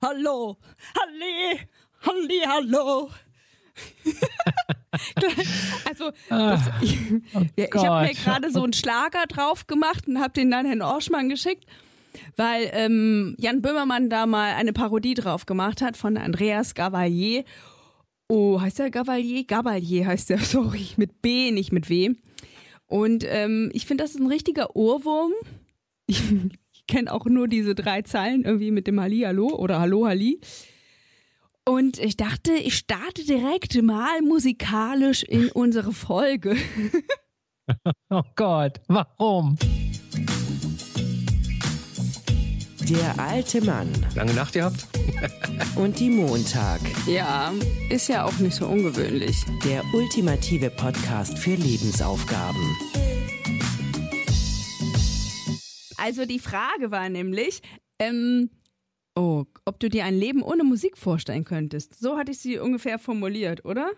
hallo, halli, halli, hallo. also, das, ich, oh ich habe mir gerade so einen Schlager drauf gemacht und habe den dann Herrn Orschmann geschickt, weil ähm, Jan Böhmermann da mal eine Parodie drauf gemacht hat von Andreas Gavalier. Oh, heißt der Gavalier? Gavalier heißt der, sorry, mit B, nicht mit W. Und ähm, ich finde, das ist ein richtiger Ohrwurm. Ich, ich kenne auch nur diese drei Zeilen irgendwie mit dem Halli Hallo oder Hallo Halli. Und ich dachte, ich starte direkt mal musikalisch in unsere Folge. oh Gott, warum? Der alte Mann. Lange Nacht gehabt? Und die Montag. Ja, ist ja auch nicht so ungewöhnlich. Der ultimative Podcast für Lebensaufgaben. Also die Frage war nämlich, ähm, oh, ob du dir ein Leben ohne Musik vorstellen könntest. So hatte ich sie ungefähr formuliert, oder?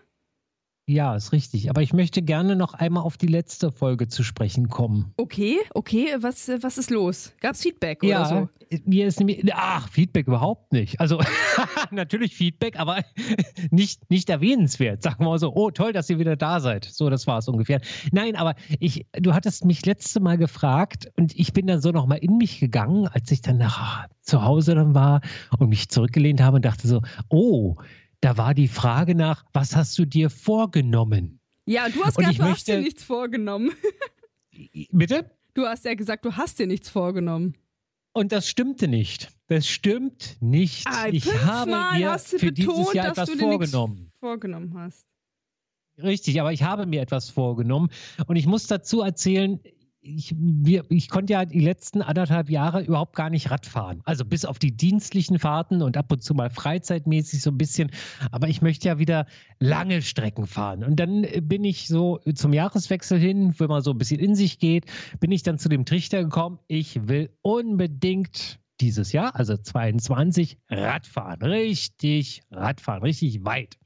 Ja, ist richtig. Aber ich möchte gerne noch einmal auf die letzte Folge zu sprechen kommen. Okay, okay. Was, was ist los? Gab es Feedback oder ja, so? Mir ist nämlich, ach, Feedback überhaupt nicht. Also natürlich Feedback, aber nicht, nicht erwähnenswert. Sagen wir mal so, oh, toll, dass ihr wieder da seid. So, das war es ungefähr. Nein, aber ich, du hattest mich letzte Mal gefragt und ich bin dann so nochmal in mich gegangen, als ich dann nach zu Hause dann war und mich zurückgelehnt habe und dachte so, oh, da war die Frage nach, was hast du dir vorgenommen? Ja, du hast gesagt, du möchte... hast dir nichts vorgenommen. Bitte? Du hast ja gesagt, du hast dir nichts vorgenommen. Und das stimmte nicht. Das stimmt nicht. Ah, ich habe mir für betont, dieses Jahr etwas vorgenommen. vorgenommen hast. Richtig, aber ich habe mir etwas vorgenommen. Und ich muss dazu erzählen, ich, wir, ich konnte ja die letzten anderthalb Jahre überhaupt gar nicht Rad fahren. Also bis auf die dienstlichen Fahrten und ab und zu mal freizeitmäßig so ein bisschen. Aber ich möchte ja wieder lange Strecken fahren. Und dann bin ich so zum Jahreswechsel hin, wenn man so ein bisschen in sich geht, bin ich dann zu dem Trichter gekommen, ich will unbedingt dieses Jahr, also 22, Radfahren. Richtig Radfahren, richtig weit.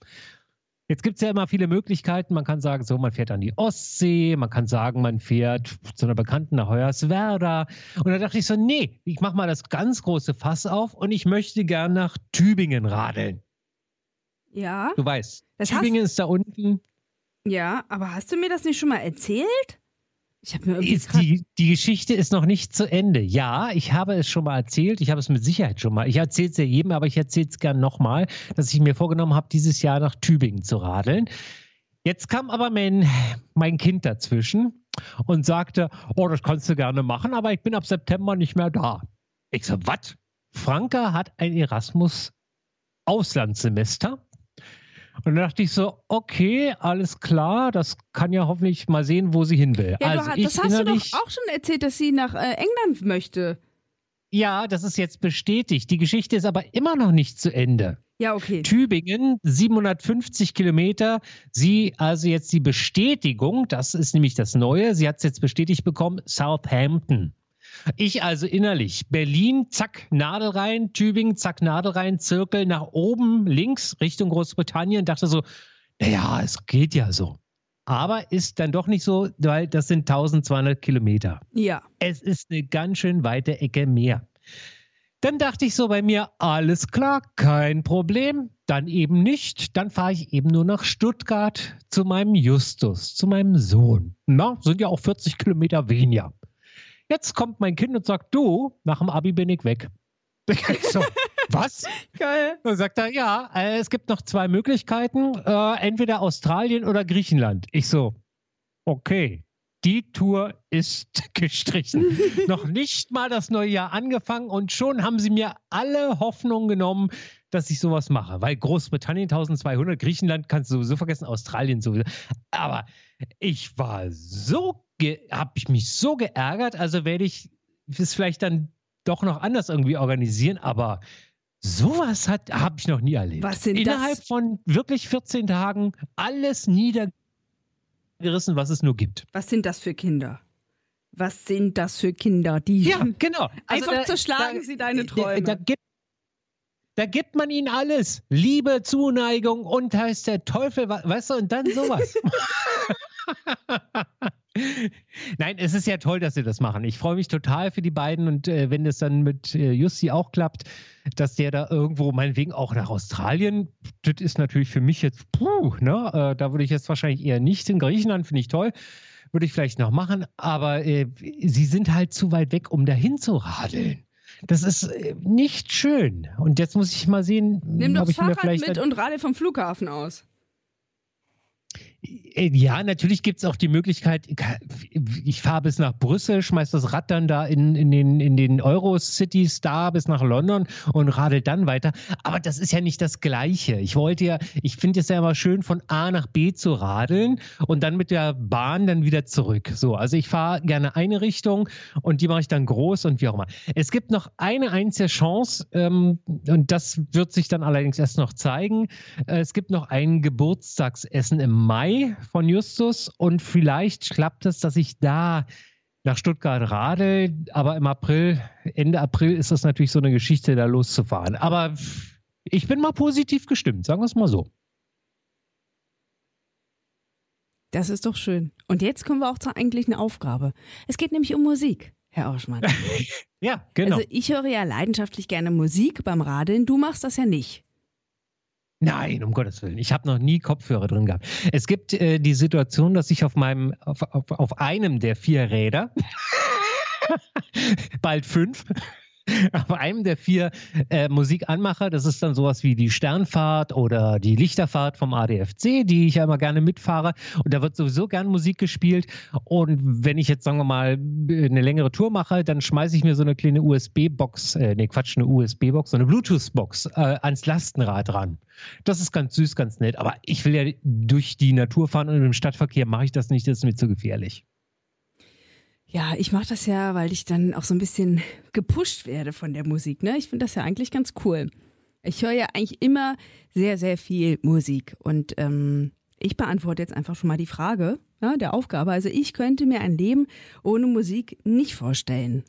Jetzt gibt es ja immer viele Möglichkeiten. Man kann sagen, so, man fährt an die Ostsee, man kann sagen, man fährt zu einer Bekannten nach Hoyerswerda. Und da dachte ich so, nee, ich mache mal das ganz große Fass auf und ich möchte gern nach Tübingen radeln. Ja. Du weißt, Tübingen ist da unten. Ja, aber hast du mir das nicht schon mal erzählt? Irgendwie die, die Geschichte ist noch nicht zu Ende. Ja, ich habe es schon mal erzählt. Ich habe es mit Sicherheit schon mal. Ich erzähle es ja jedem, aber ich erzähle es gern nochmal, dass ich mir vorgenommen habe, dieses Jahr nach Tübingen zu radeln. Jetzt kam aber mein, mein Kind dazwischen und sagte, oh, das kannst du gerne machen, aber ich bin ab September nicht mehr da. Ich so, was? Franka hat ein Erasmus-Auslandssemester und dann dachte ich so, okay, alles klar, das kann ja hoffentlich mal sehen, wo sie hin will. Ja, also du, das hast du doch auch schon erzählt, dass sie nach äh, England möchte. Ja, das ist jetzt bestätigt. Die Geschichte ist aber immer noch nicht zu Ende. Ja, okay. Tübingen, 750 Kilometer. Sie, also jetzt die Bestätigung, das ist nämlich das Neue, sie hat es jetzt bestätigt bekommen, Southampton. Ich also innerlich. Berlin, zack, Nadel rein, Tübingen, zack, Nadel rein, Zirkel nach oben, links, Richtung Großbritannien. Dachte so, naja, es geht ja so. Aber ist dann doch nicht so, weil das sind 1200 Kilometer. Ja. Es ist eine ganz schön weite Ecke mehr. Dann dachte ich so bei mir, alles klar, kein Problem. Dann eben nicht. Dann fahre ich eben nur nach Stuttgart zu meinem Justus, zu meinem Sohn. Na, sind ja auch 40 Kilometer weniger. Jetzt kommt mein Kind und sagt, du, nach dem Abi bin ich weg. so, was? Geil. Dann sagt er, ja, äh, es gibt noch zwei Möglichkeiten, äh, entweder Australien oder Griechenland. Ich so, okay, die Tour ist gestrichen. noch nicht mal das neue Jahr angefangen und schon haben sie mir alle Hoffnungen genommen, dass ich sowas mache. Weil Großbritannien 1200, Griechenland kannst du sowieso vergessen, Australien sowieso. Aber ich war so habe ich mich so geärgert. Also werde ich es vielleicht dann doch noch anders irgendwie organisieren, aber sowas habe ich noch nie erlebt. Was sind Innerhalb das? von wirklich 14 Tagen alles niedergerissen, was es nur gibt. Was sind das für Kinder? Was sind das für Kinder, die ja genau also einfach da, zerschlagen da, sie deine Träume. Da, da, gibt, da gibt man ihnen alles, Liebe, Zuneigung und heißt der Teufel, weißt du, und dann sowas. Nein, es ist ja toll, dass sie das machen. Ich freue mich total für die beiden und äh, wenn das dann mit äh, Jussi auch klappt, dass der da irgendwo, meinetwegen auch nach Australien, das ist natürlich für mich jetzt, puh, ne? Äh, da würde ich jetzt wahrscheinlich eher nicht in Griechenland, finde ich toll. Würde ich vielleicht noch machen, aber äh, sie sind halt zu weit weg, um dahin zu radeln. Das ist äh, nicht schön. Und jetzt muss ich mal sehen, Nimm doch ich Fahrrad mit und radel vom Flughafen aus. Äh, ja, natürlich gibt es auch die Möglichkeit, ich fahre bis nach Brüssel, schmeiß das Rad dann da in, in den, in den Euro-Cities da bis nach London und radel dann weiter. Aber das ist ja nicht das Gleiche. Ich wollte ja, ich finde es ja immer schön, von A nach B zu radeln und dann mit der Bahn dann wieder zurück. So, also ich fahre gerne eine Richtung und die mache ich dann groß und wie auch immer. Es gibt noch eine einzige Chance ähm, und das wird sich dann allerdings erst noch zeigen. Äh, es gibt noch ein Geburtstagsessen im Mai von Justus und vielleicht klappt es, dass ich da nach Stuttgart radel, aber im April, Ende April ist das natürlich so eine Geschichte, da loszufahren. Aber ich bin mal positiv gestimmt, sagen wir es mal so. Das ist doch schön. Und jetzt kommen wir auch zur eigentlichen Aufgabe. Es geht nämlich um Musik, Herr Auschmann. ja, genau. Also ich höre ja leidenschaftlich gerne Musik beim Radeln, du machst das ja nicht. Nein, um Gottes Willen. Ich habe noch nie Kopfhörer drin gehabt. Es gibt äh, die Situation, dass ich auf meinem, auf, auf, auf einem der vier Räder, bald fünf, auf einem der vier äh, Musik anmache. Das ist dann sowas wie die Sternfahrt oder die Lichterfahrt vom ADFC, die ich ja immer gerne mitfahre. Und da wird sowieso gern Musik gespielt. Und wenn ich jetzt, sagen wir mal, eine längere Tour mache, dann schmeiße ich mir so eine kleine USB-Box, äh, nee, Quatsch, eine USB-Box, so eine Bluetooth-Box äh, ans Lastenrad ran. Das ist ganz süß, ganz nett. Aber ich will ja durch die Natur fahren und im Stadtverkehr mache ich das nicht, das ist mir zu gefährlich. Ja, ich mache das ja, weil ich dann auch so ein bisschen gepusht werde von der Musik. Ne? Ich finde das ja eigentlich ganz cool. Ich höre ja eigentlich immer sehr, sehr viel Musik. Und ähm, ich beantworte jetzt einfach schon mal die Frage ja, der Aufgabe. Also ich könnte mir ein Leben ohne Musik nicht vorstellen.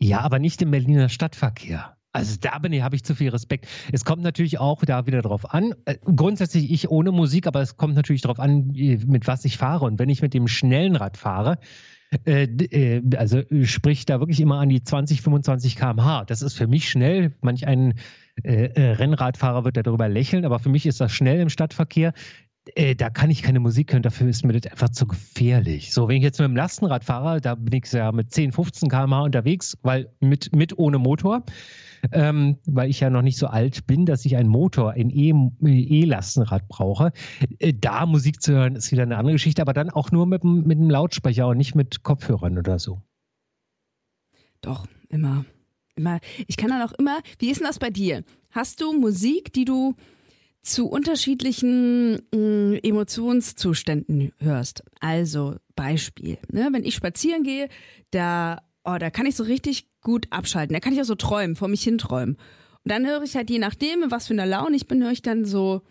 Ja, aber nicht im Berliner Stadtverkehr. Also da bin ich, habe ich zu viel Respekt. Es kommt natürlich auch da wieder drauf an. Äh, grundsätzlich ich ohne Musik, aber es kommt natürlich darauf an, mit was ich fahre. Und wenn ich mit dem schnellen Rad fahre, äh, äh, also sprich da wirklich immer an die 20, 25 km/h. Das ist für mich schnell. Manch ein Rennradfahrer wird darüber lächeln, aber für mich ist das schnell im Stadtverkehr. Da kann ich keine Musik hören, dafür ist mir das einfach zu gefährlich. So, wenn ich jetzt mit dem Lastenrad fahre, da bin ich ja mit 10, 15 km/h unterwegs, weil mit, mit ohne Motor ähm, weil ich ja noch nicht so alt bin, dass ich einen Motor, ein E-Lastenrad e brauche. Äh, da Musik zu hören, ist wieder eine andere Geschichte, aber dann auch nur mit, mit einem Lautsprecher und nicht mit Kopfhörern oder so. Doch, immer. Immer. Ich kann dann auch immer, wie ist denn das bei dir? Hast du Musik, die du zu unterschiedlichen äh, Emotionszuständen hörst. Also Beispiel, ne? wenn ich spazieren gehe, da oh, da kann ich so richtig gut abschalten. Da kann ich auch so träumen, vor mich hin träumen. Und dann höre ich halt, je nachdem, was für eine Laune ich bin, höre ich dann so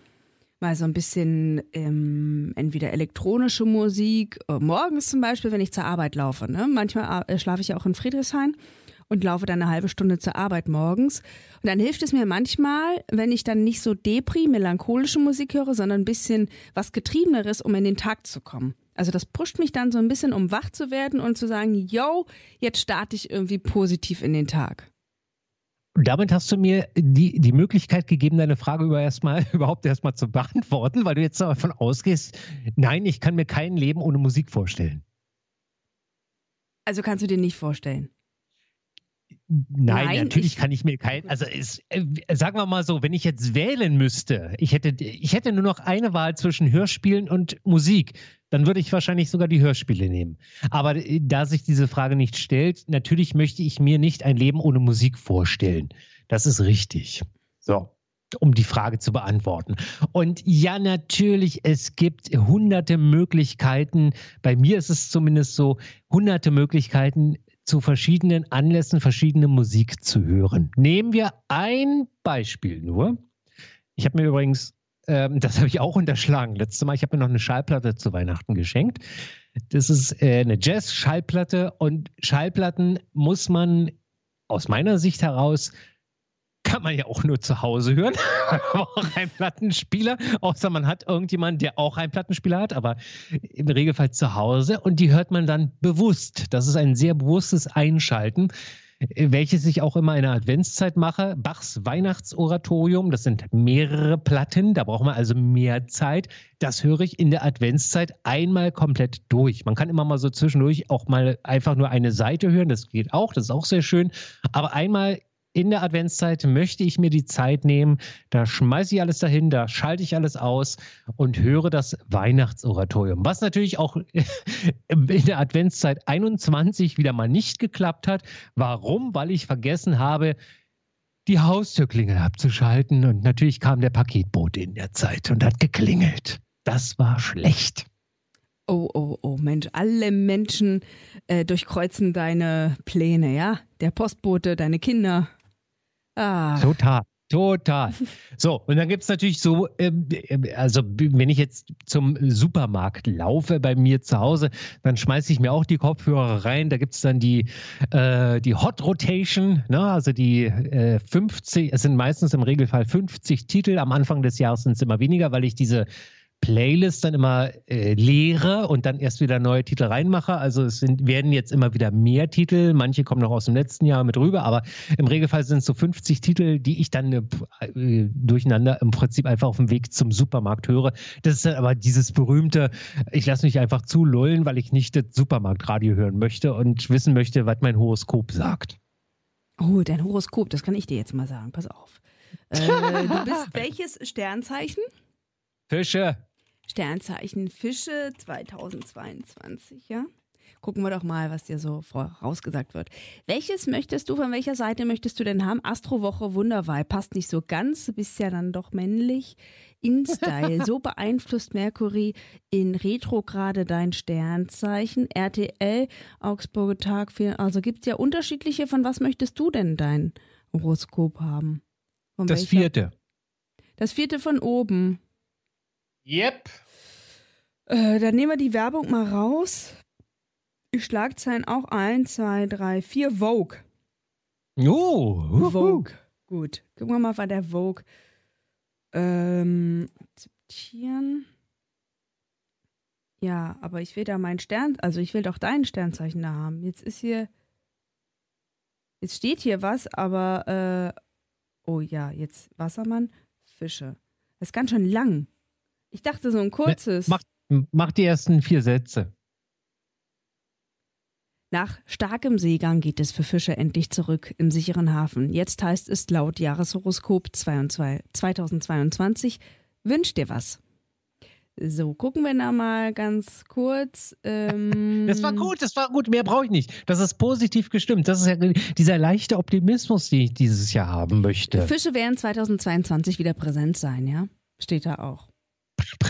mal so ein bisschen ähm, entweder elektronische Musik, äh, morgens zum Beispiel, wenn ich zur Arbeit laufe. Ne? Manchmal äh, schlafe ich ja auch in Friedrichshain und laufe dann eine halbe Stunde zur Arbeit morgens. Und dann hilft es mir manchmal, wenn ich dann nicht so depri, melancholische Musik höre, sondern ein bisschen was Getriebeneres, um in den Tag zu kommen. Also das pusht mich dann so ein bisschen, um wach zu werden und zu sagen, yo, jetzt starte ich irgendwie positiv in den Tag. damit hast du mir die, die Möglichkeit gegeben, deine Frage über erstmal, überhaupt erstmal zu beantworten, weil du jetzt davon ausgehst, nein, ich kann mir kein Leben ohne Musik vorstellen. Also kannst du dir nicht vorstellen? Nein, Nein, natürlich ich, kann ich mir kein, also es, äh, sagen wir mal so, wenn ich jetzt wählen müsste, ich hätte, ich hätte nur noch eine Wahl zwischen Hörspielen und Musik, dann würde ich wahrscheinlich sogar die Hörspiele nehmen. Aber äh, da sich diese Frage nicht stellt, natürlich möchte ich mir nicht ein Leben ohne Musik vorstellen. Das ist richtig. So um die Frage zu beantworten. Und ja, natürlich, es gibt hunderte Möglichkeiten. Bei mir ist es zumindest so, hunderte Möglichkeiten, zu verschiedenen Anlässen verschiedene Musik zu hören. Nehmen wir ein Beispiel nur. Ich habe mir übrigens, ähm, das habe ich auch unterschlagen, letztes Mal, ich habe mir noch eine Schallplatte zu Weihnachten geschenkt. Das ist äh, eine Jazz-Schallplatte und Schallplatten muss man aus meiner Sicht heraus kann man ja auch nur zu Hause hören. auch ein Plattenspieler, außer man hat irgendjemanden, der auch einen Plattenspieler hat, aber im Regelfall zu Hause. Und die hört man dann bewusst. Das ist ein sehr bewusstes Einschalten welches ich auch immer in der Adventszeit mache. Bachs Weihnachtsoratorium, das sind mehrere Platten, da braucht man also mehr Zeit. Das höre ich in der Adventszeit einmal komplett durch. Man kann immer mal so zwischendurch auch mal einfach nur eine Seite hören, das geht auch, das ist auch sehr schön. Aber einmal in der Adventszeit möchte ich mir die Zeit nehmen. Da schmeiße ich alles dahin, da schalte ich alles aus und höre das Weihnachtsoratorium. Was natürlich auch in der Adventszeit 21 wieder mal nicht geklappt hat. Warum? Weil ich vergessen habe, die Haustürklingel abzuschalten. Und natürlich kam der Paketbote in der Zeit und hat geklingelt. Das war schlecht. Oh, oh, oh, Mensch, alle Menschen äh, durchkreuzen deine Pläne, ja? Der Postbote, deine Kinder. Ah. Total. Total. So, und dann gibt es natürlich so, ähm, äh, also wenn ich jetzt zum Supermarkt laufe bei mir zu Hause, dann schmeiße ich mir auch die Kopfhörer rein. Da gibt es dann die, äh, die Hot Rotation, ne? also die äh, 50, es sind meistens im Regelfall 50 Titel. Am Anfang des Jahres sind es immer weniger, weil ich diese Playlist dann immer äh, leere und dann erst wieder neue Titel reinmache. Also es sind, werden jetzt immer wieder mehr Titel. Manche kommen noch aus dem letzten Jahr mit rüber, aber im Regelfall sind es so 50 Titel, die ich dann äh, durcheinander im Prinzip einfach auf dem Weg zum Supermarkt höre. Das ist dann aber dieses berühmte, ich lasse mich einfach zulullen, weil ich nicht das Supermarktradio hören möchte und wissen möchte, was mein Horoskop sagt. Oh, dein Horoskop, das kann ich dir jetzt mal sagen. Pass auf. Äh, du bist welches Sternzeichen? Fische. Sternzeichen Fische 2022, ja? Gucken wir doch mal, was dir so vorausgesagt wird. Welches möchtest du, von welcher Seite möchtest du denn haben? Astrowoche Wunderwahl passt nicht so ganz, du bist ja dann doch männlich. InStyle, so beeinflusst Mercury in Retrograde dein Sternzeichen. RTL, Augsburger Tag, also gibt es ja unterschiedliche. Von was möchtest du denn dein Horoskop haben? Von das welcher? vierte. Das vierte von oben. Yep. Äh, dann nehmen wir die Werbung mal raus. Die Schlagzeilen auch 1, 2, 3, 4. Vogue. Oh. Vogue. Gut. Gucken wir mal bei der Vogue. Ähm, akzeptieren. Ja, aber ich will da meinen Stern, also ich will doch dein Sternzeichen da haben. Jetzt ist hier, jetzt steht hier was, aber, äh, oh ja, jetzt Wassermann, Fische. Das ist ganz schön lang. Ich dachte so ein kurzes. Mach, mach die ersten vier Sätze. Nach starkem Seegang geht es für Fische endlich zurück im sicheren Hafen. Jetzt heißt es laut Jahreshoroskop 2022, wünsch dir was. So, gucken wir da mal ganz kurz. Ähm das war gut, das war gut, mehr brauche ich nicht. Das ist positiv gestimmt. Das ist ja dieser leichte Optimismus, den ich dieses Jahr haben möchte. Fische werden 2022 wieder präsent sein, ja? Steht da auch.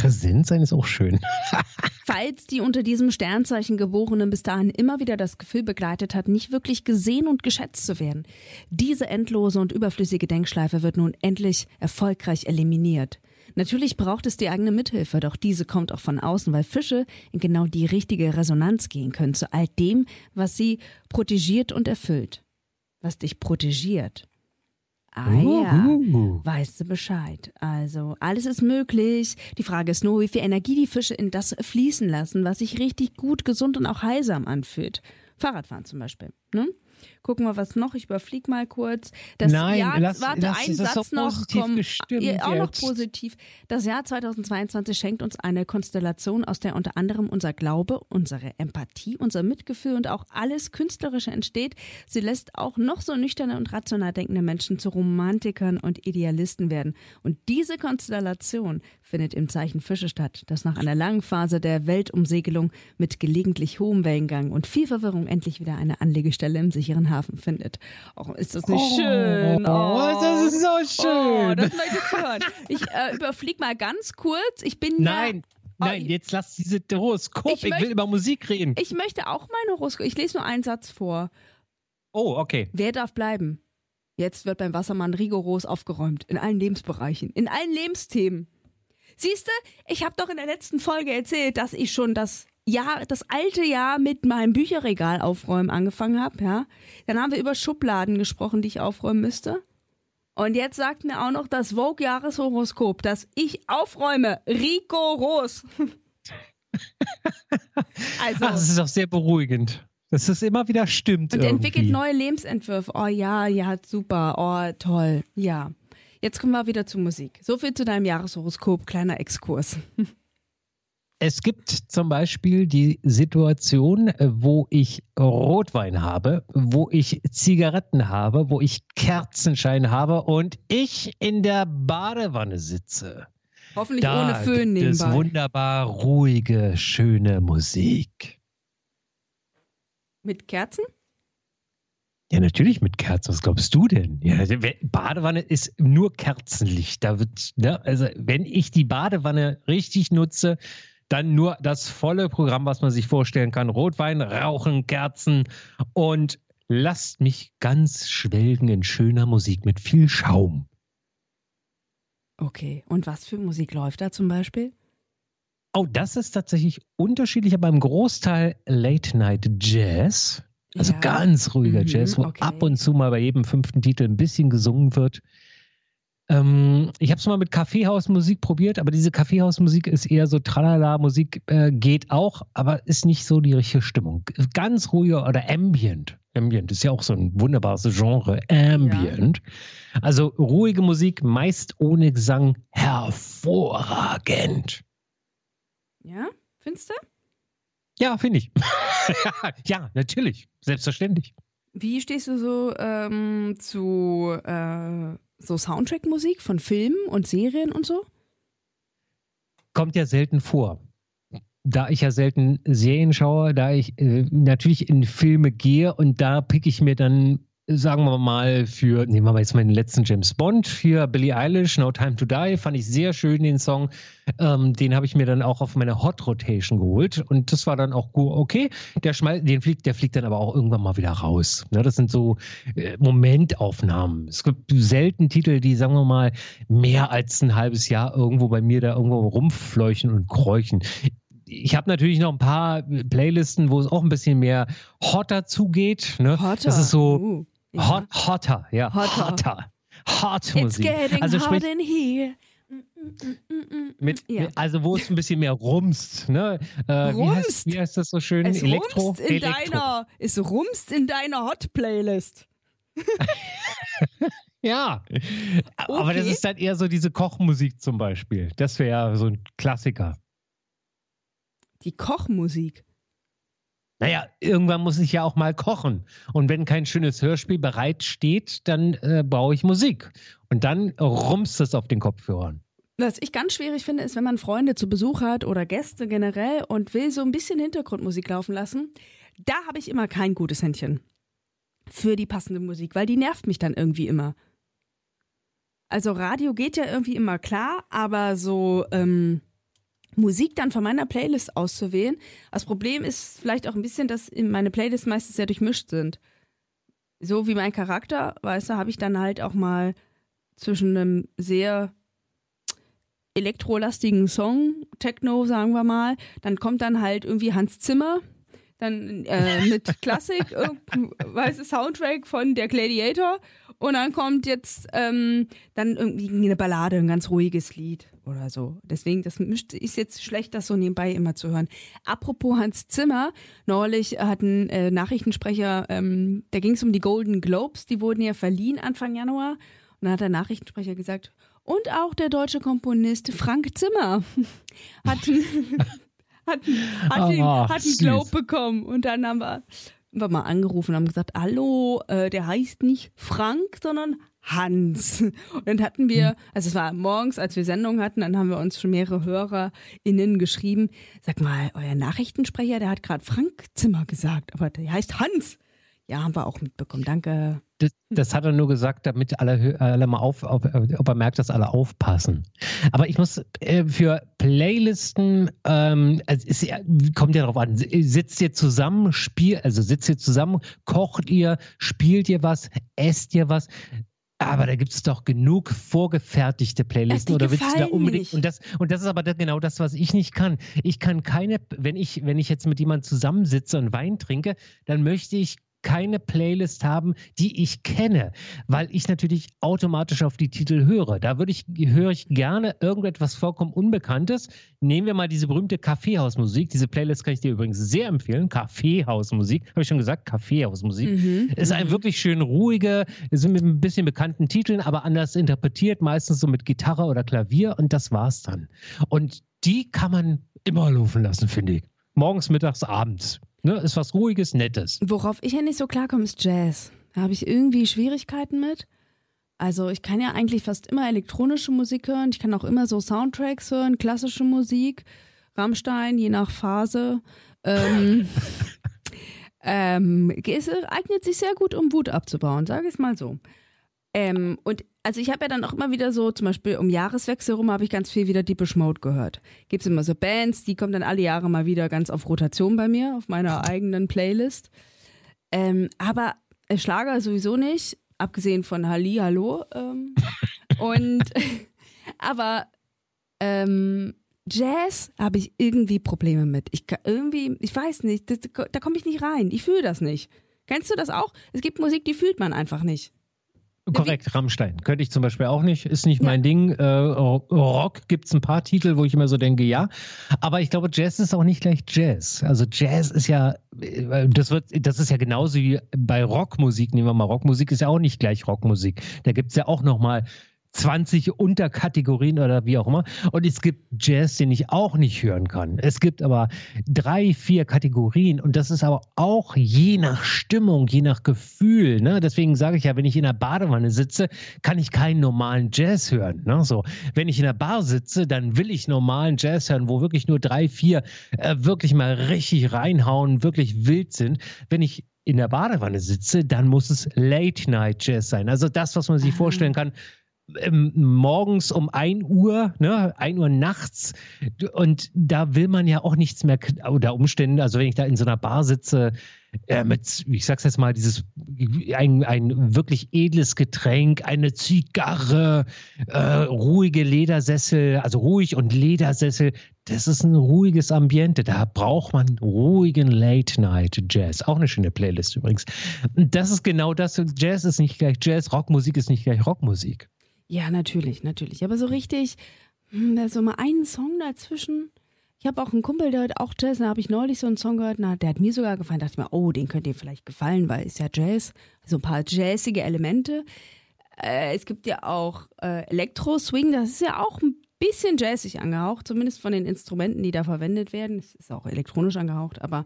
Präsent sein ist auch schön. Falls die unter diesem Sternzeichen Geborenen bis dahin immer wieder das Gefühl begleitet hat, nicht wirklich gesehen und geschätzt zu werden, diese endlose und überflüssige Denkschleife wird nun endlich erfolgreich eliminiert. Natürlich braucht es die eigene Mithilfe, doch diese kommt auch von außen, weil Fische in genau die richtige Resonanz gehen können zu all dem, was sie protegiert und erfüllt. Was dich protegiert. Ah ja, weißt du Bescheid. Also alles ist möglich. Die Frage ist nur, wie viel Energie die Fische in das fließen lassen, was sich richtig gut, gesund und auch heilsam anfühlt. Fahrradfahren zum Beispiel. Ne? Gucken wir was noch. Ich überfliege mal kurz. Das Nein, Jahr, lass, warte, lass, ein Satz noch. Komm, auch noch positiv. Das Jahr 2022 schenkt uns eine Konstellation, aus der unter anderem unser Glaube, unsere Empathie, unser Mitgefühl und auch alles Künstlerische entsteht. Sie lässt auch noch so nüchterne und rational denkende Menschen zu Romantikern und Idealisten werden. Und diese Konstellation findet im Zeichen Fische statt, das nach einer langen Phase der Weltumsegelung mit gelegentlich hohem Wellengang und viel Verwirrung endlich wieder eine Anlegestelle im sicheren Hafen findet. Oh, ist das nicht oh, schön? Oh, das ist so schön. Oh, das möchtest du hören. Ich äh, überflieg mal ganz kurz. Ich bin Nein. Ja Nein, oh, jetzt lass diese Horoskop. Ich, ich möchte, will über Musik reden. Ich möchte auch mein Horoskop. Ich lese nur einen Satz vor. Oh, okay. Wer darf bleiben? Jetzt wird beim Wassermann rigoros aufgeräumt. In allen Lebensbereichen. In allen Lebensthemen. Siehste, ich habe doch in der letzten Folge erzählt, dass ich schon das Jahr, das alte Jahr mit meinem Bücherregal aufräumen angefangen habe, ja. Dann haben wir über Schubladen gesprochen, die ich aufräumen müsste. Und jetzt sagt mir auch noch das Vogue-Jahreshoroskop, dass ich aufräume. Rigoros. also. Ach, das ist auch sehr beruhigend. Dass es immer wieder stimmt. Und irgendwie. entwickelt neue Lebensentwürfe. Oh ja, ja, super. Oh, toll. Ja. Jetzt kommen wir wieder zur Musik. So viel zu deinem Jahreshoroskop. Kleiner Exkurs. Es gibt zum Beispiel die Situation, wo ich Rotwein habe, wo ich Zigaretten habe, wo ich Kerzenschein habe und ich in der Badewanne sitze. Hoffentlich da ohne Föhn gibt Es wunderbar ruhige, schöne Musik. Mit Kerzen? Ja, natürlich mit Kerzen. Was glaubst du denn? Ja, Badewanne ist nur Kerzenlicht. Da wird, ne, also wenn ich die Badewanne richtig nutze, dann nur das volle Programm, was man sich vorstellen kann. Rotwein, Rauchen, Kerzen und lasst mich ganz schwelgen in schöner Musik mit viel Schaum. Okay, und was für Musik läuft da zum Beispiel? Oh, das ist tatsächlich unterschiedlich, aber im Großteil Late Night Jazz. Also ja. ganz ruhiger mhm, Jazz, wo okay. ab und zu mal bei jedem fünften Titel ein bisschen gesungen wird. Ähm, ich habe es mal mit Kaffeehausmusik probiert, aber diese Kaffeehausmusik ist eher so Tralala-Musik, äh, geht auch, aber ist nicht so die richtige Stimmung. Ganz ruhiger oder Ambient. Ambient ist ja auch so ein wunderbares Genre. Ambient. Ja. Also ruhige Musik, meist ohne Gesang, hervorragend. Ja, findest du? Ja, finde ich. ja, natürlich. Selbstverständlich. Wie stehst du so ähm, zu äh, so Soundtrack-Musik von Filmen und Serien und so? Kommt ja selten vor. Da ich ja selten Serien schaue, da ich äh, natürlich in Filme gehe und da picke ich mir dann sagen wir mal, für, nehmen wir mal jetzt mal den letzten James Bond, für Billie Eilish, No Time to Die, fand ich sehr schön den Song. Ähm, den habe ich mir dann auch auf meine Hot Rotation geholt und das war dann auch gut. Okay, der, schmal, den fliegt, der fliegt dann aber auch irgendwann mal wieder raus. Ja, das sind so äh, Momentaufnahmen. Es gibt selten Titel, die, sagen wir mal, mehr als ein halbes Jahr irgendwo bei mir da irgendwo rumfleuchen und kräuchen ich habe natürlich noch ein paar Playlisten, wo es auch ein bisschen mehr hotter zugeht. Ne? Hotter. Das ist so, uh. Ja. Hot, hotter, ja. Hotter. Hotter. Hot Musik. It's getting also hot in here. Mit, ja. Also wo es ein bisschen mehr rumst, ne? Äh, rumst? Wie heißt, wie heißt, das so schön? Es Elektro? Rumst in Elektro. Deiner, es rumst in deiner Hot-Playlist. ja, okay. aber das ist dann eher so diese Kochmusik zum Beispiel. Das wäre ja so ein Klassiker. Die Kochmusik? Naja, irgendwann muss ich ja auch mal kochen. Und wenn kein schönes Hörspiel bereitsteht, dann äh, brauche ich Musik. Und dann rumst es auf den Kopfhörern. Was ich ganz schwierig finde, ist, wenn man Freunde zu Besuch hat oder Gäste generell und will so ein bisschen Hintergrundmusik laufen lassen. Da habe ich immer kein gutes Händchen für die passende Musik, weil die nervt mich dann irgendwie immer. Also Radio geht ja irgendwie immer klar, aber so ähm, Musik dann von meiner Playlist auszuwählen. Das Problem ist vielleicht auch ein bisschen, dass meine Playlists meistens sehr durchmischt sind. So wie mein Charakter, weißt du, habe ich dann halt auch mal zwischen einem sehr elektrolastigen Song, Techno, sagen wir mal, dann kommt dann halt irgendwie Hans Zimmer, dann äh, mit Klassik, weißt du, Soundtrack von der Gladiator und dann kommt jetzt ähm, dann irgendwie eine Ballade, ein ganz ruhiges Lied oder so. Deswegen, das ist jetzt schlecht, das so nebenbei immer zu hören. Apropos Hans Zimmer, neulich hat ein äh, Nachrichtensprecher, ähm, da ging es um die Golden Globes, die wurden ja verliehen Anfang Januar. Und dann hat der Nachrichtensprecher gesagt, und auch der deutsche Komponist Frank Zimmer hat, hat, hat, den, oh, hat einen Globe bekommen. Und dann haben wir, wir mal angerufen und haben gesagt, hallo, äh, der heißt nicht Frank, sondern Hans. Und dann hatten wir, also es war morgens, als wir Sendung hatten, dann haben wir uns schon mehrere HörerInnen geschrieben. Sag mal, euer Nachrichtensprecher, der hat gerade Frank Zimmer gesagt, aber der heißt Hans. Ja, haben wir auch mitbekommen. Danke. Das, das hat er nur gesagt, damit alle, alle mal auf, auf, ob er merkt, dass alle aufpassen. Aber ich muss äh, für Playlisten, ähm, also es kommt ja darauf an, sitzt ihr zusammen, spielt, also sitzt ihr zusammen, kocht ihr, spielt ihr was, esst ihr was? Aber da gibt es doch genug vorgefertigte Playlisten oder willst du da unbedingt und das und das ist aber genau das, was ich nicht kann. Ich kann keine, wenn ich wenn ich jetzt mit jemandem zusammensitze und Wein trinke, dann möchte ich keine Playlist haben, die ich kenne, weil ich natürlich automatisch auf die Titel höre. Da würde ich, höre ich gerne irgendetwas vollkommen Unbekanntes. Nehmen wir mal diese berühmte Kaffeehausmusik. Diese Playlist kann ich dir übrigens sehr empfehlen. Kaffeehausmusik, habe ich schon gesagt, Kaffeehausmusik. Mhm. Ist ein mhm. wirklich schön ruhige, sind mit ein bisschen bekannten Titeln, aber anders interpretiert, meistens so mit Gitarre oder Klavier und das war's dann. Und die kann man immer laufen lassen, finde ich. Morgens, mittags, abends. Ne? Ist was Ruhiges, Nettes. Worauf ich ja nicht so klarkomme, ist Jazz. Da habe ich irgendwie Schwierigkeiten mit. Also ich kann ja eigentlich fast immer elektronische Musik hören. Ich kann auch immer so Soundtracks hören, klassische Musik, Rammstein, je nach Phase. Ähm, ähm, es eignet sich sehr gut, um Wut abzubauen, sage ich es mal so. Ähm, und also ich habe ja dann auch immer wieder so, zum Beispiel um Jahreswechsel rum habe ich ganz viel wieder Deepish Mode gehört. Gibt es immer so Bands, die kommen dann alle Jahre mal wieder ganz auf Rotation bei mir, auf meiner eigenen Playlist. Ähm, aber Schlager sowieso nicht, abgesehen von Halli, Hallo. Ähm, und aber ähm, Jazz habe ich irgendwie Probleme mit. Ich kann irgendwie, ich weiß nicht, das, da komme ich nicht rein. Ich fühle das nicht. Kennst du das auch? Es gibt Musik, die fühlt man einfach nicht. Korrekt, Rammstein. Könnte ich zum Beispiel auch nicht, ist nicht ja. mein Ding. Äh, Rock gibt es ein paar Titel, wo ich immer so denke, ja. Aber ich glaube, Jazz ist auch nicht gleich Jazz. Also Jazz ist ja, äh, das wird, das ist ja genauso wie bei Rockmusik, nehmen wir mal Rockmusik, ist ja auch nicht gleich Rockmusik. Da gibt es ja auch nochmal 20 Unterkategorien oder wie auch immer. Und es gibt Jazz, den ich auch nicht hören kann. Es gibt aber drei, vier Kategorien und das ist aber auch je nach Stimmung, je nach Gefühl. Ne? Deswegen sage ich ja, wenn ich in der Badewanne sitze, kann ich keinen normalen Jazz hören. Ne? So, wenn ich in der Bar sitze, dann will ich normalen Jazz hören, wo wirklich nur drei, vier äh, wirklich mal richtig reinhauen, wirklich wild sind. Wenn ich in der Badewanne sitze, dann muss es Late Night Jazz sein. Also das, was man sich ah. vorstellen kann, ähm, morgens um 1 Uhr, ne, 1 Uhr nachts. Und da will man ja auch nichts mehr, oder Umstände, also wenn ich da in so einer Bar sitze, äh, mit, ich sag's jetzt mal, dieses, ein, ein wirklich edles Getränk, eine Zigarre, äh, ruhige Ledersessel, also ruhig und Ledersessel, das ist ein ruhiges Ambiente. Da braucht man ruhigen Late-Night-Jazz. Auch eine schöne Playlist übrigens. Das ist genau das. Jazz ist nicht gleich Jazz, Rockmusik ist nicht gleich Rockmusik. Ja, natürlich, natürlich. Aber so richtig, hm, da ist so mal ein Song dazwischen. Ich habe auch einen Kumpel, der hört auch Jazz, da habe ich neulich so einen Song gehört, na, der hat mir sogar gefallen. Da dachte ich mir, oh, den könnte dir vielleicht gefallen, weil ist ja Jazz. So ein paar jazzige Elemente. Äh, es gibt ja auch äh, Elektro-Swing, das ist ja auch ein bisschen jazzig angehaucht, zumindest von den Instrumenten, die da verwendet werden. Es ist auch elektronisch angehaucht, aber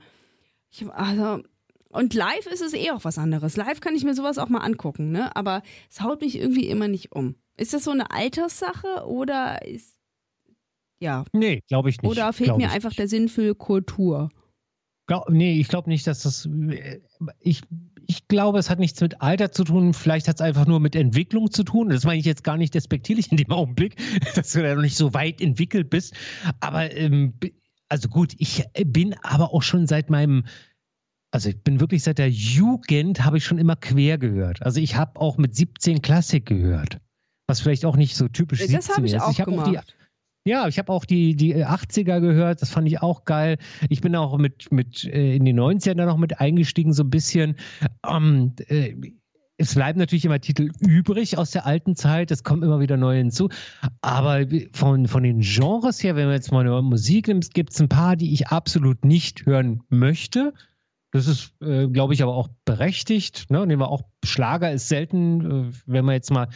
ich, also, und live ist es eh auch was anderes. Live kann ich mir sowas auch mal angucken, ne? Aber es haut mich irgendwie immer nicht um. Ist das so eine Alterssache oder ist. Ja. Nee, glaube ich nicht. Oder fehlt mir einfach nicht. der Sinn für Kultur? Glaub, nee, ich glaube nicht, dass das. Ich, ich glaube, es hat nichts mit Alter zu tun. Vielleicht hat es einfach nur mit Entwicklung zu tun. Das meine ich jetzt gar nicht despektierlich in dem Augenblick, dass du ja noch nicht so weit entwickelt bist. Aber, ähm, also gut, ich bin aber auch schon seit meinem also ich bin wirklich seit der Jugend habe ich schon immer quer gehört. Also ich habe auch mit 17 Klassik gehört, was vielleicht auch nicht so typisch das 17 ich ist. Auch ich habe auch die ja, ich habe auch die, die 80er gehört, das fand ich auch geil. Ich bin auch mit, mit äh, in die 90er da noch mit eingestiegen, so ein bisschen. Ähm, äh, es bleiben natürlich immer Titel übrig aus der alten Zeit, es kommen immer wieder neue hinzu. Aber von, von den Genres her, wenn man jetzt mal eine Musik nimmt, gibt es ein paar, die ich absolut nicht hören möchte. Das ist, äh, glaube ich, aber auch berechtigt. Ne? Nehmen wir auch Schlager ist selten, äh, wenn man jetzt mal,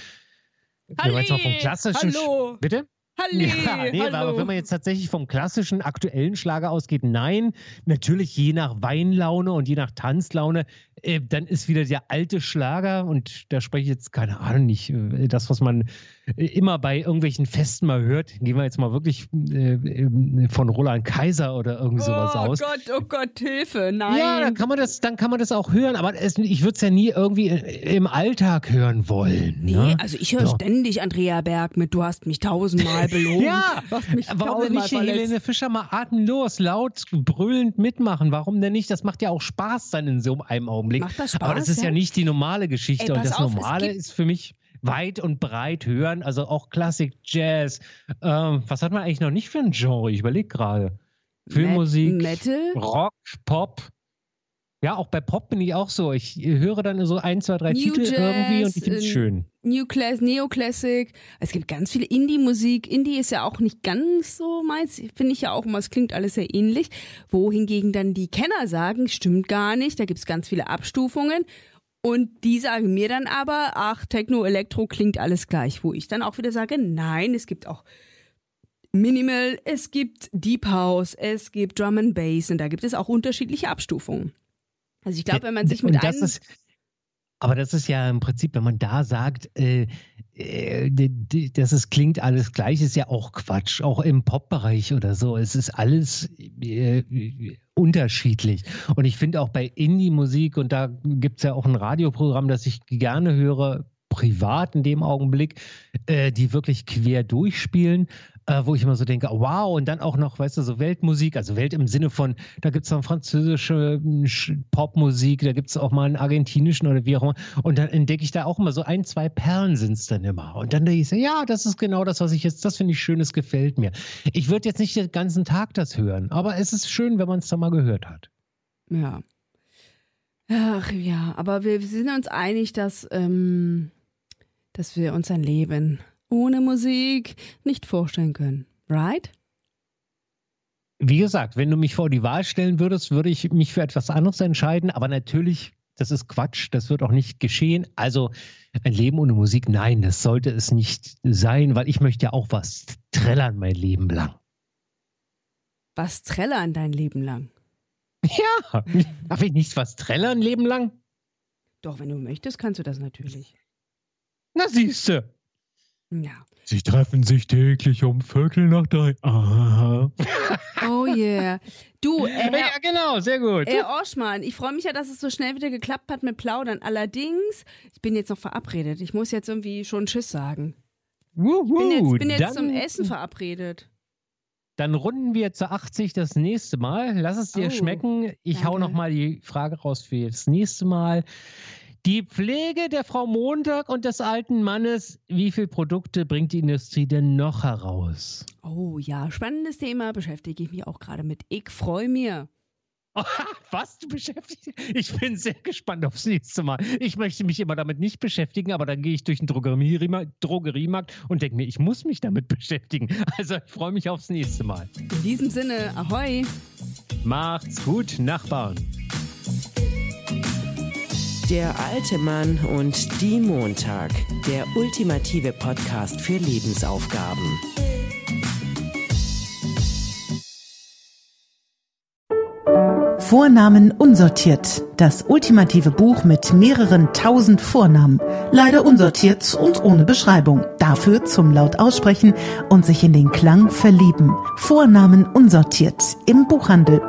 wenn man jetzt mal vom klassischen. Hallo. Bitte? Halli, ja, nee, hallo. aber wenn man jetzt tatsächlich vom klassischen aktuellen Schlager ausgeht, nein, natürlich je nach Weinlaune und je nach Tanzlaune, äh, dann ist wieder der alte Schlager und da spreche ich jetzt keine Ahnung nicht, äh, das was man immer bei irgendwelchen Festen mal hört, gehen wir jetzt mal wirklich äh, von Roland Kaiser oder irgendwie sowas oh aus. Oh Gott, oh Gott, Hilfe, nein. Ja, dann kann man das, dann kann man das auch hören, aber es, ich würde es ja nie irgendwie im Alltag hören wollen. Nee, ne? also ich höre so. ständig Andrea Berg mit Du hast mich tausendmal belogen. ja, warum nicht hier Helene Fischer mal atemlos, laut, brüllend mitmachen? Warum denn nicht? Das macht ja auch Spaß dann in so einem Augenblick. Macht das Spaß, aber das ist ja, ja nicht die normale Geschichte Ey, und das auf, Normale ist für mich weit und breit hören, also auch Klassik, Jazz. Ähm, was hat man eigentlich noch nicht für ein Genre? Ich überlege gerade. Filmmusik, Metal? Rock, Pop. Ja, auch bei Pop bin ich auch so. Ich höre dann so ein, zwei, drei New Titel Jazz, irgendwie und ich finde es schön. New Class, Neoclassic. Es gibt ganz viele Indie-Musik. Indie ist ja auch nicht ganz so meins. Finde ich ja auch immer, es klingt alles sehr ähnlich. Wohingegen dann die Kenner sagen, stimmt gar nicht. Da gibt es ganz viele Abstufungen. Und die sagen mir dann aber, ach, Techno, Elektro klingt alles gleich. Wo ich dann auch wieder sage, nein, es gibt auch Minimal, es gibt Deep House, es gibt Drum and Bass und da gibt es auch unterschiedliche Abstufungen. Also ich glaube, wenn man sich mit einem... Ist, aber das ist ja im Prinzip, wenn man da sagt, äh, äh, dass es klingt alles gleich, ist ja auch Quatsch. Auch im Pop-Bereich oder so. Es ist alles äh, unterschiedlich. Und ich finde auch bei Indie-Musik, und da gibt es ja auch ein Radioprogramm, das ich gerne höre, privat in dem Augenblick, äh, die wirklich quer durchspielen äh, wo ich immer so denke, wow, und dann auch noch, weißt du, so Weltmusik, also Welt im Sinne von, da gibt es dann französische hm, Popmusik, da gibt es auch mal einen argentinischen oder wie auch immer. Und dann entdecke ich da auch immer so ein, zwei Perlen sind es dann immer. Und dann denke ich so, ja, das ist genau das, was ich jetzt, das finde ich schön, das gefällt mir. Ich würde jetzt nicht den ganzen Tag das hören, aber es ist schön, wenn man es da mal gehört hat. Ja. Ach ja, aber wir sind uns einig, dass, ähm, dass wir uns ein Leben ohne Musik nicht vorstellen können. Right? Wie gesagt, wenn du mich vor die Wahl stellen würdest, würde ich mich für etwas anderes entscheiden. Aber natürlich, das ist Quatsch. Das wird auch nicht geschehen. Also ein Leben ohne Musik, nein, das sollte es nicht sein, weil ich möchte ja auch was trällern mein Leben lang. Was trällern dein Leben lang? Ja, darf ich nicht was trällern Leben lang? Doch, wenn du möchtest, kannst du das natürlich. Na siehste. Ja. Sie treffen sich täglich um Viertel nach drei. Aha. Oh yeah. Du, äh, Herr, ja, genau, sehr gut. Herr Oschmann, ich freue mich ja, dass es so schnell wieder geklappt hat mit Plaudern. Allerdings, ich bin jetzt noch verabredet. Ich muss jetzt irgendwie schon Tschüss sagen. Wuhu, ich bin jetzt, bin jetzt dann, zum Essen verabredet. Dann runden wir zu 80 das nächste Mal. Lass es dir oh, schmecken. Ich danke. hau noch mal die Frage raus für das nächste Mal. Die Pflege der Frau Montag und des alten Mannes, wie viele Produkte bringt die Industrie denn noch heraus? Oh ja, spannendes Thema, beschäftige ich mich auch gerade mit. Ich freue mich. Was du beschäftigst? Ich bin sehr gespannt aufs nächste Mal. Ich möchte mich immer damit nicht beschäftigen, aber dann gehe ich durch den Drogeriemarkt, Drogeriemarkt und denke mir, ich muss mich damit beschäftigen. Also ich freue mich aufs nächste Mal. In diesem Sinne, ahoi. Macht's gut, Nachbarn. Der alte Mann und die Montag. Der ultimative Podcast für Lebensaufgaben. Vornamen unsortiert. Das ultimative Buch mit mehreren tausend Vornamen. Leider unsortiert und ohne Beschreibung. Dafür zum laut aussprechen und sich in den Klang verlieben. Vornamen unsortiert. Im Buchhandel